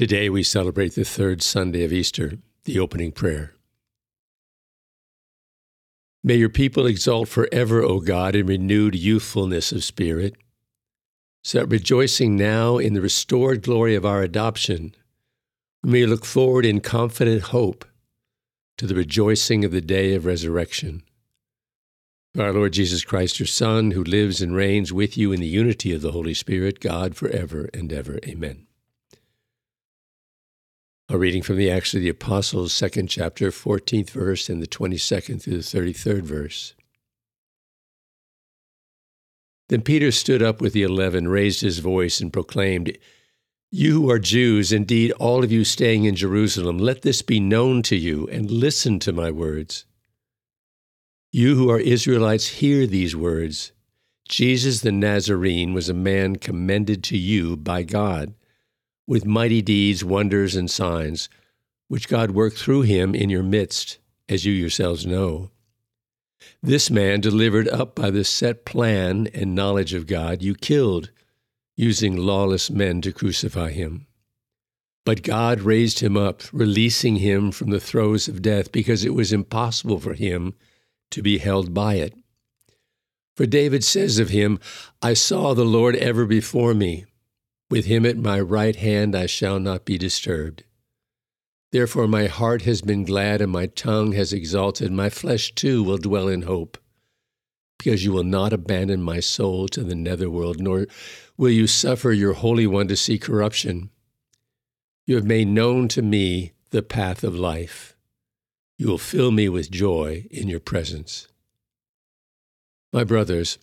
Today we celebrate the third Sunday of Easter, the opening prayer. May your people exult forever, O God, in renewed youthfulness of spirit, so that rejoicing now in the restored glory of our adoption, we may look forward in confident hope to the rejoicing of the day of resurrection. Our Lord Jesus Christ, your Son, who lives and reigns with you in the unity of the Holy Spirit, God, forever and ever. Amen. A reading from the Acts of the Apostles, second chapter, 14th verse, and the 22nd through the 33rd verse. Then Peter stood up with the eleven, raised his voice, and proclaimed, You who are Jews, indeed all of you staying in Jerusalem, let this be known to you, and listen to my words. You who are Israelites, hear these words. Jesus the Nazarene was a man commended to you by God with mighty deeds, wonders, and signs, which God worked through him in your midst, as you yourselves know. This man, delivered up by the set plan and knowledge of God, you killed, using lawless men to crucify him. But God raised him up, releasing him from the throes of death, because it was impossible for him to be held by it. For David says of him, I saw the Lord ever before me with him at my right hand I shall not be disturbed. Therefore my heart has been glad and my tongue has exalted. My flesh too will dwell in hope, because you will not abandon my soul to the netherworld, nor will you suffer your Holy One to see corruption. You have made known to me the path of life. You will fill me with joy in your presence. My brothers,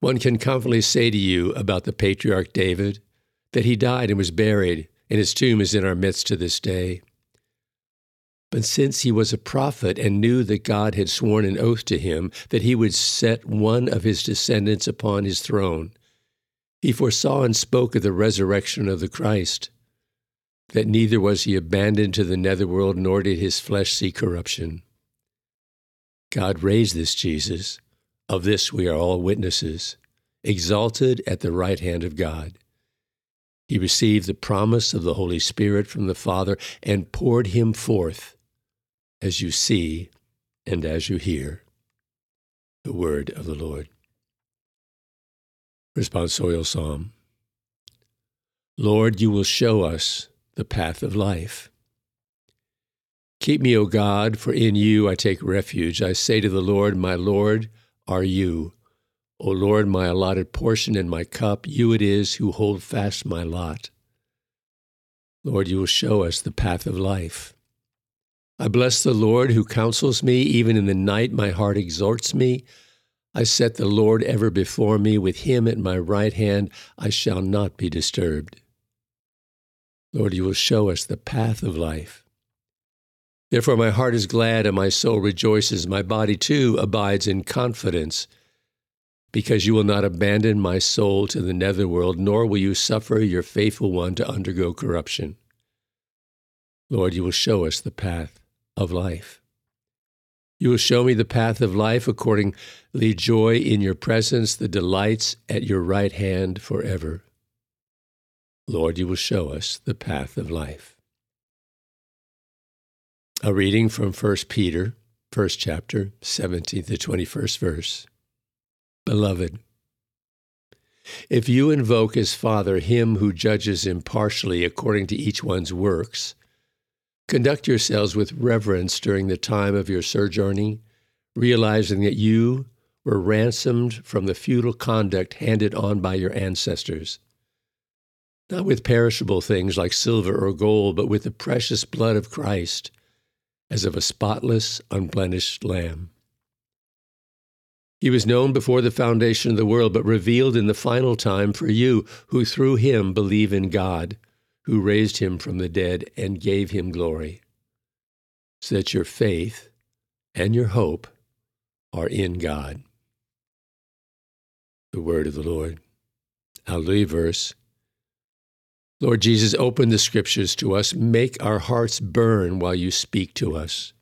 one can confidently say to you about the patriarch David that he died and was buried, and his tomb is in our midst to this day. But since he was a prophet and knew that God had sworn an oath to him that he would set one of his descendants upon his throne, he foresaw and spoke of the resurrection of the Christ, that neither was he abandoned to the netherworld nor did his flesh see corruption. God raised this Jesus, of this we are all witnesses, exalted at the right hand of God he received the promise of the Holy Spirit from the Father and poured him forth as you see and as you hear the word of the Lord. Responsorial Psalm Lord, you will show us the path of life. Keep me, O God, for in you I take refuge. I say to the Lord, My Lord are you. O Lord, my allotted portion and my cup, you it is who hold fast my lot. Lord, you will show us the path of life. I bless the Lord who counsels me. Even in the night, my heart exhorts me. I set the Lord ever before me. With him at my right hand, I shall not be disturbed. Lord, you will show us the path of life. Therefore, my heart is glad and my soul rejoices. My body too abides in confidence because you will not abandon my soul to the netherworld, nor will you suffer your faithful one to undergo corruption. Lord, you will show us the path of life. You will show me the path of life accordingly joy in your presence, the delights at your right hand forever. Lord, you will show us the path of life. A reading from 1 Peter, first chapter, 17th to 21st verse. Beloved, if you invoke as Father him who judges impartially according to each one's works, conduct yourselves with reverence during the time of your sojourning, realizing that you were ransomed from the futile conduct handed on by your ancestors, not with perishable things like silver or gold, but with the precious blood of Christ, as of a spotless, unblemished lamb. He was known before the foundation of the world, but revealed in the final time for you, who through him believe in God, who raised him from the dead and gave him glory, so that your faith and your hope are in God. The word of the Lord. Hallelujah verse. Lord Jesus, open the scriptures to us. Make our hearts burn while you speak to us.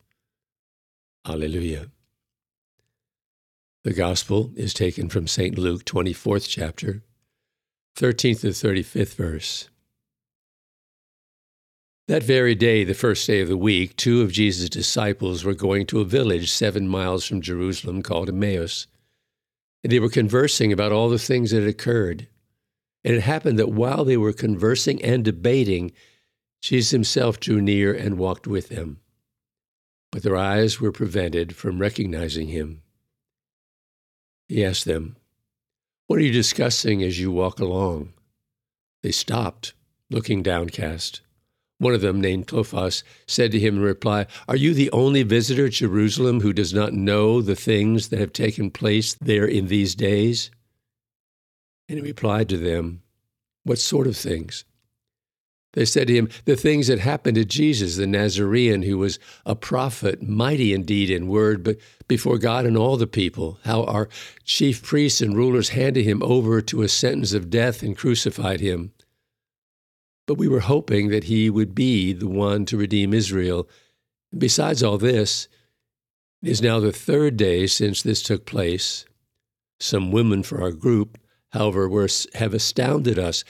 Hallelujah. The Gospel is taken from St. Luke, 24th chapter, 13th to 35th verse. That very day, the first day of the week, two of Jesus' disciples were going to a village seven miles from Jerusalem called Emmaus. And they were conversing about all the things that had occurred. And it happened that while they were conversing and debating, Jesus himself drew near and walked with them. But their eyes were prevented from recognizing him. He asked them, What are you discussing as you walk along? They stopped, looking downcast. One of them, named Clophas, said to him in reply, Are you the only visitor at Jerusalem who does not know the things that have taken place there in these days? And he replied to them, What sort of things? They said to him, The things that happened to Jesus, the Nazarene, who was a prophet, mighty indeed in word, but before God and all the people, how our chief priests and rulers handed him over to a sentence of death and crucified him. But we were hoping that he would be the one to redeem Israel. Besides all this, it is now the third day since this took place. Some women for our group, however, were, have astounded us.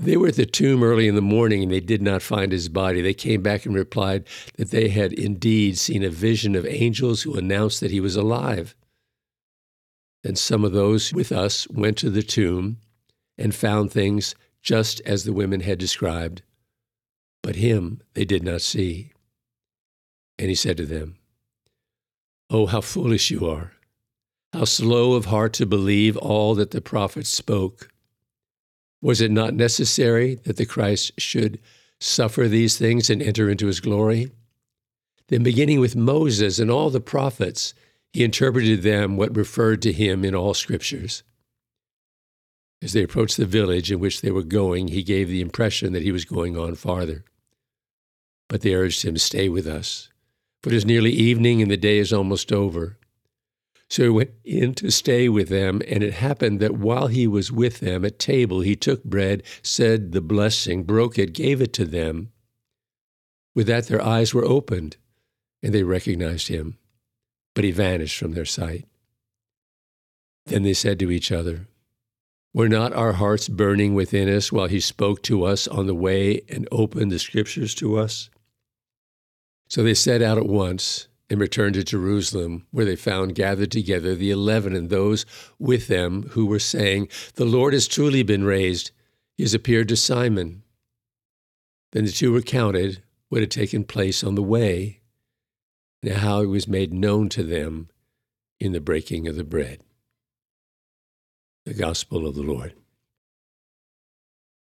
They were at the tomb early in the morning and they did not find his body. They came back and replied that they had indeed seen a vision of angels who announced that he was alive. Then some of those with us went to the tomb and found things just as the women had described, but him they did not see. And he said to them, Oh, how foolish you are! How slow of heart to believe all that the prophets spoke. Was it not necessary that the Christ should suffer these things and enter into his glory? Then, beginning with Moses and all the prophets, he interpreted them what referred to him in all scriptures. As they approached the village in which they were going, he gave the impression that he was going on farther. But they urged him, Stay with us, for it is nearly evening and the day is almost over. So he went in to stay with them, and it happened that while he was with them at table, he took bread, said the blessing, broke it, gave it to them. With that, their eyes were opened, and they recognized him, but he vanished from their sight. Then they said to each other, were not our hearts burning within us while he spoke to us on the way and opened the scriptures to us? So they set out at once and returned to Jerusalem, where they found gathered together the eleven and those with them who were saying, The Lord has truly been raised. He has appeared to Simon. Then the two recounted what had taken place on the way and how it was made known to them in the breaking of the bread the gospel of the Lord.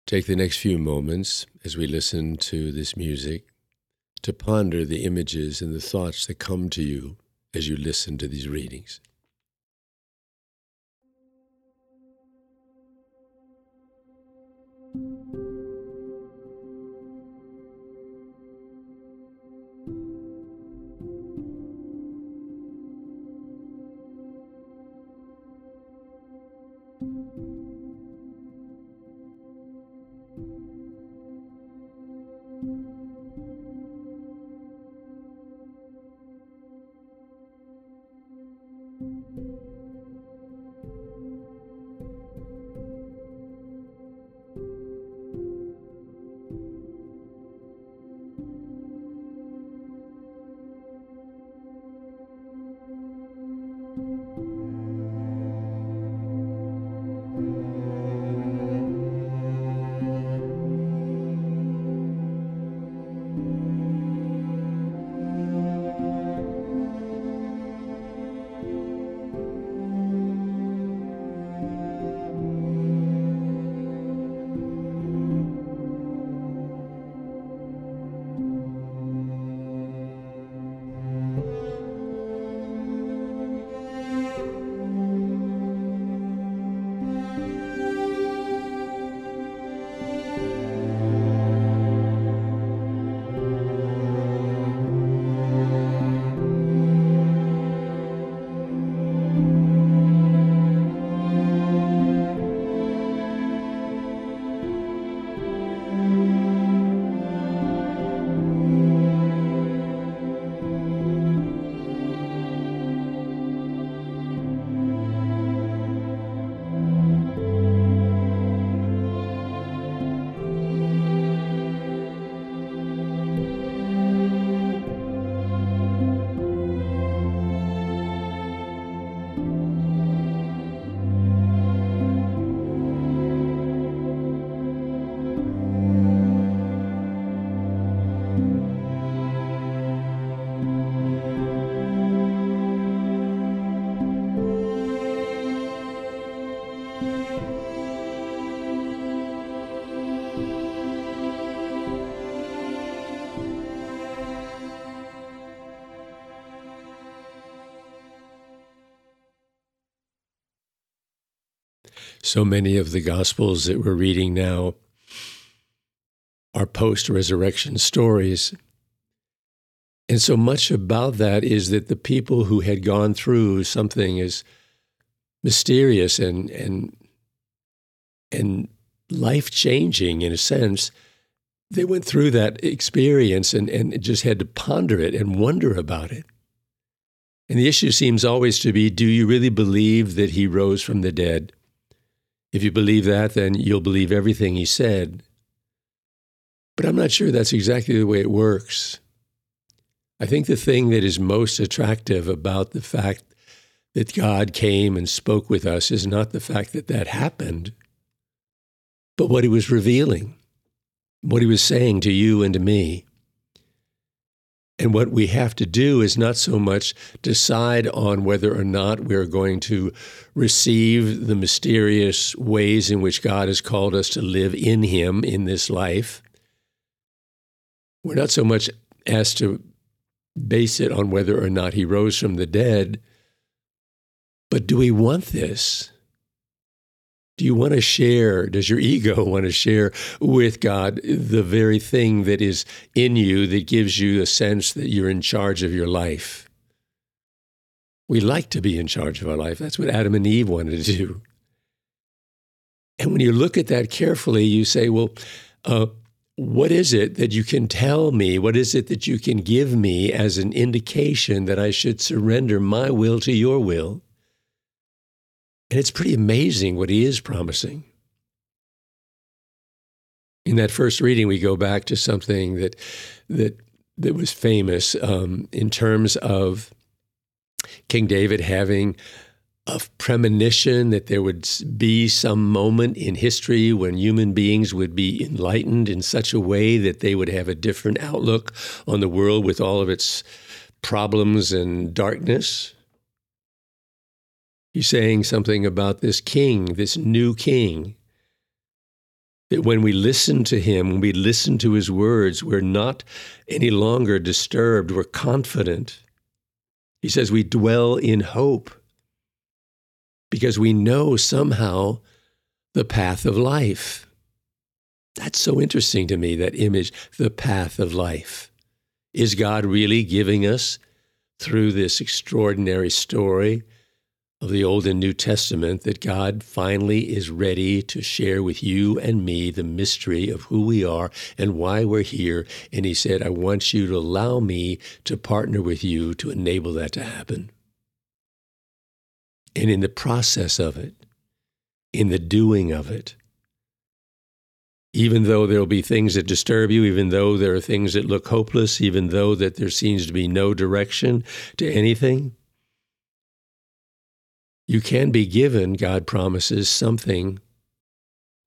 Take the next few moments as we listen to this music to ponder the images and the thoughts that come to you as you listen to these readings. So many of the Gospels that we're reading now are post resurrection stories. And so much about that is that the people who had gone through something as mysterious and, and, and life changing in a sense, they went through that experience and, and just had to ponder it and wonder about it. And the issue seems always to be do you really believe that he rose from the dead? If you believe that, then you'll believe everything he said. But I'm not sure that's exactly the way it works. I think the thing that is most attractive about the fact that God came and spoke with us is not the fact that that happened, but what he was revealing, what he was saying to you and to me. And what we have to do is not so much decide on whether or not we're going to receive the mysterious ways in which God has called us to live in Him in this life. We're not so much asked to base it on whether or not He rose from the dead, but do we want this? Do you want to share? Does your ego want to share with God the very thing that is in you that gives you a sense that you're in charge of your life? We like to be in charge of our life. That's what Adam and Eve wanted to do. And when you look at that carefully, you say, well, uh, what is it that you can tell me? What is it that you can give me as an indication that I should surrender my will to your will? And it's pretty amazing what he is promising. In that first reading, we go back to something that that that was famous um, in terms of King David having a premonition that there would be some moment in history when human beings would be enlightened in such a way that they would have a different outlook on the world with all of its problems and darkness. He's saying something about this king, this new king. That when we listen to him, when we listen to his words, we're not any longer disturbed, we're confident. He says we dwell in hope because we know somehow the path of life. That's so interesting to me, that image, the path of life. Is God really giving us, through this extraordinary story, of the Old and New Testament that God finally is ready to share with you and me the mystery of who we are and why we're here. And He said, I want you to allow me to partner with you to enable that to happen. And in the process of it, in the doing of it, even though there will be things that disturb you, even though there are things that look hopeless, even though that there seems to be no direction to anything, you can be given, God promises, something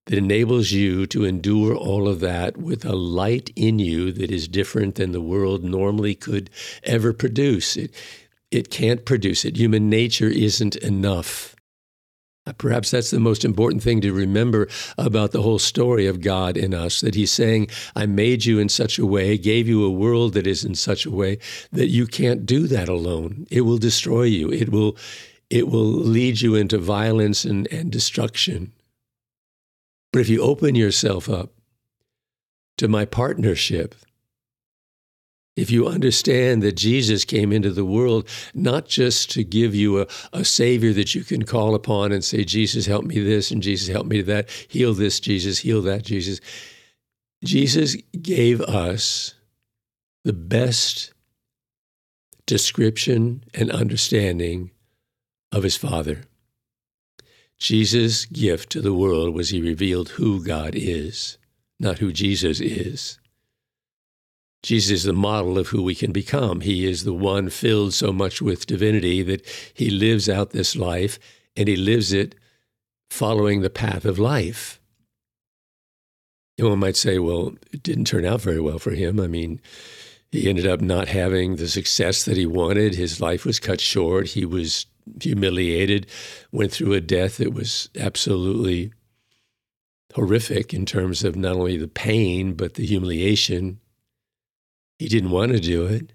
that enables you to endure all of that with a light in you that is different than the world normally could ever produce. It, it can't produce it. Human nature isn't enough. Uh, perhaps that's the most important thing to remember about the whole story of God in us that He's saying, I made you in such a way, gave you a world that is in such a way that you can't do that alone. It will destroy you. It will, it will lead you into violence and, and destruction. But if you open yourself up to my partnership, if you understand that Jesus came into the world not just to give you a, a Savior that you can call upon and say, Jesus, help me this, and Jesus, help me that, heal this, Jesus, heal that, Jesus. Jesus gave us the best description and understanding of his Father. Jesus' gift to the world was he revealed who God is, not who Jesus is. Jesus is the model of who we can become. He is the one filled so much with divinity that he lives out this life and he lives it following the path of life. And one might say, well, it didn't turn out very well for him. I mean, he ended up not having the success that he wanted. His life was cut short. He was humiliated, went through a death that was absolutely horrific in terms of not only the pain, but the humiliation. He didn't want to do it.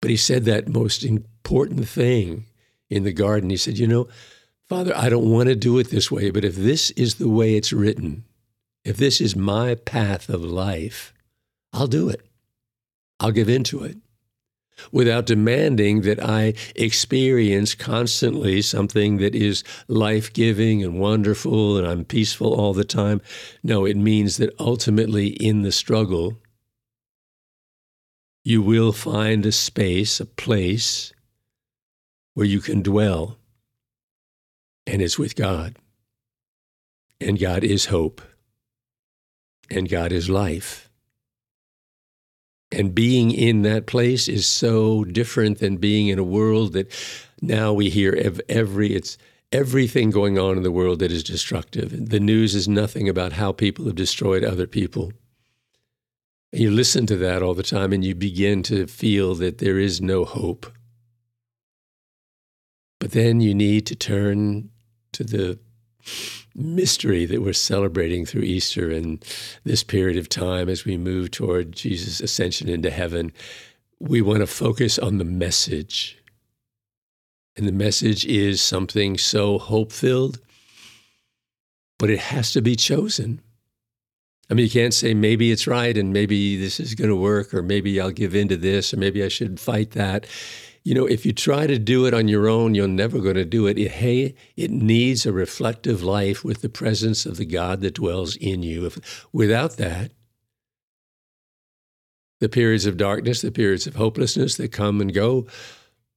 But he said that most important thing in the garden. He said, You know, Father, I don't want to do it this way, but if this is the way it's written, if this is my path of life, I'll do it. I'll give into it without demanding that I experience constantly something that is life giving and wonderful and I'm peaceful all the time. No, it means that ultimately in the struggle, you will find a space, a place where you can dwell, and it's with God. And God is hope, and God is life. And being in that place is so different than being in a world that now we hear of every it's everything going on in the world that is destructive. The news is nothing about how people have destroyed other people. You listen to that all the time and you begin to feel that there is no hope. But then you need to turn to the mystery that we're celebrating through Easter and this period of time as we move toward Jesus' ascension into heaven, we want to focus on the message. And the message is something so hope filled, but it has to be chosen. I mean, you can't say maybe it's right and maybe this is going to work, or maybe I'll give in to this, or maybe I should fight that you know, if you try to do it on your own, you're never going to do it. it. Hey, it needs a reflective life with the presence of the God that dwells in you. If, without that, the periods of darkness, the periods of hopelessness that come and go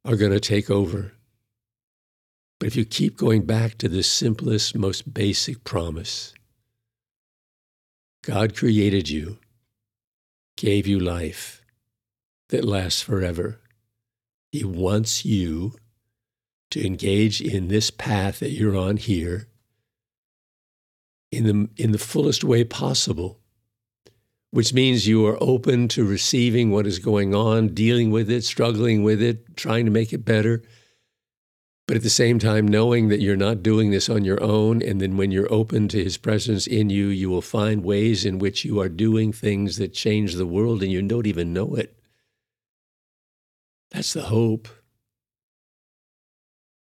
are going to take over. But if you keep going back to the simplest, most basic promise, God created you, gave you life that lasts forever. He wants you to engage in this path that you're on here in the, in the fullest way possible, which means you are open to receiving what is going on, dealing with it, struggling with it, trying to make it better. But at the same time, knowing that you're not doing this on your own, and then when you're open to His presence in you, you will find ways in which you are doing things that change the world and you don't even know it. That's the hope.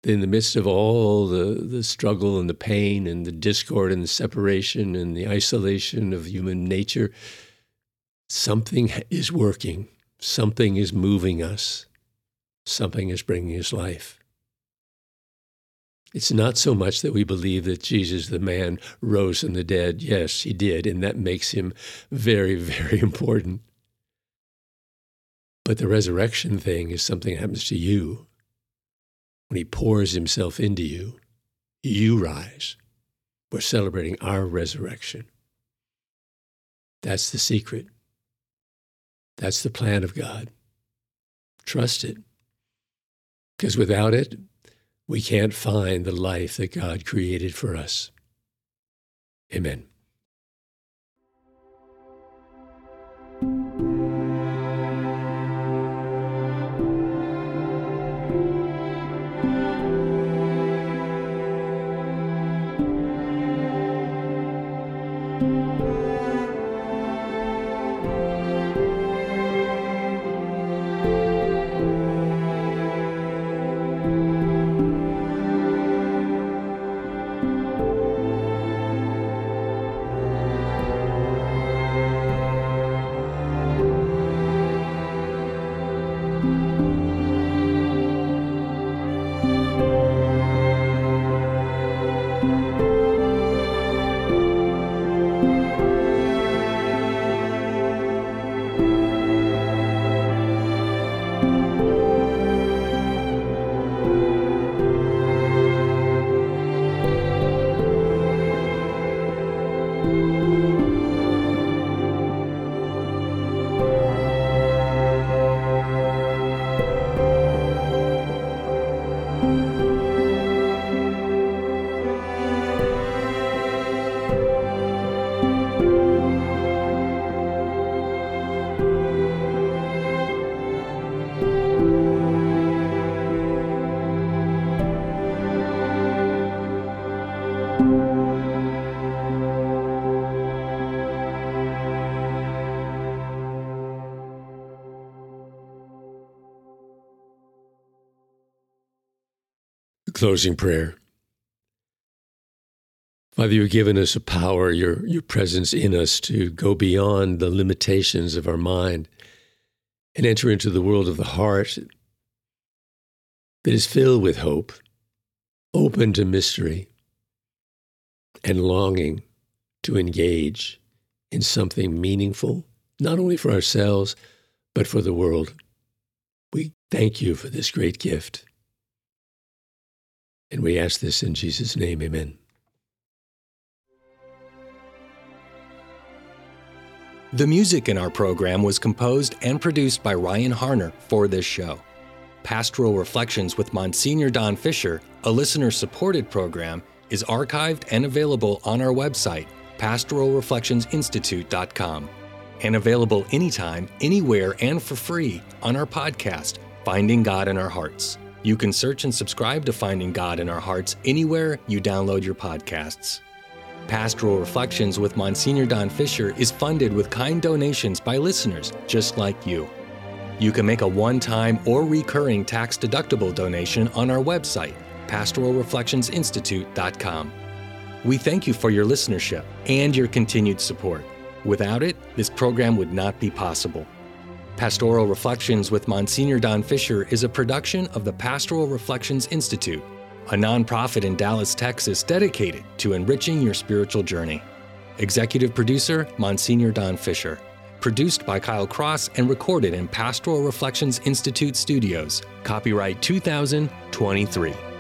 In the midst of all the, the struggle and the pain and the discord and the separation and the isolation of human nature, something is working. Something is moving us. Something is bringing us life. It's not so much that we believe that Jesus, the man, rose from the dead. Yes, he did, and that makes him very, very important. But the resurrection thing is something that happens to you. When he pours himself into you, you rise. We're celebrating our resurrection. That's the secret. That's the plan of God. Trust it. Because without it, we can't find the life that God created for us. Amen. Closing prayer. Father, you've given us a power, your, your presence in us to go beyond the limitations of our mind and enter into the world of the heart that is filled with hope, open to mystery, and longing to engage in something meaningful, not only for ourselves, but for the world. We thank you for this great gift. And we ask this in Jesus' name, amen. The music in our program was composed and produced by Ryan Harner for this show. Pastoral Reflections with Monsignor Don Fisher, a listener supported program, is archived and available on our website, pastoralreflectionsinstitute.com, and available anytime, anywhere, and for free on our podcast, Finding God in Our Hearts. You can search and subscribe to Finding God in Our Hearts anywhere you download your podcasts. Pastoral Reflections with Monsignor Don Fisher is funded with kind donations by listeners just like you. You can make a one time or recurring tax deductible donation on our website, pastoralreflectionsinstitute.com. We thank you for your listenership and your continued support. Without it, this program would not be possible. Pastoral Reflections with Monsignor Don Fisher is a production of the Pastoral Reflections Institute a nonprofit in Dallas, Texas dedicated to enriching your spiritual journey. Executive producer Monsignor Don Fisher. Produced by Kyle Cross and recorded in Pastoral Reflections Institute Studios. Copyright 2023.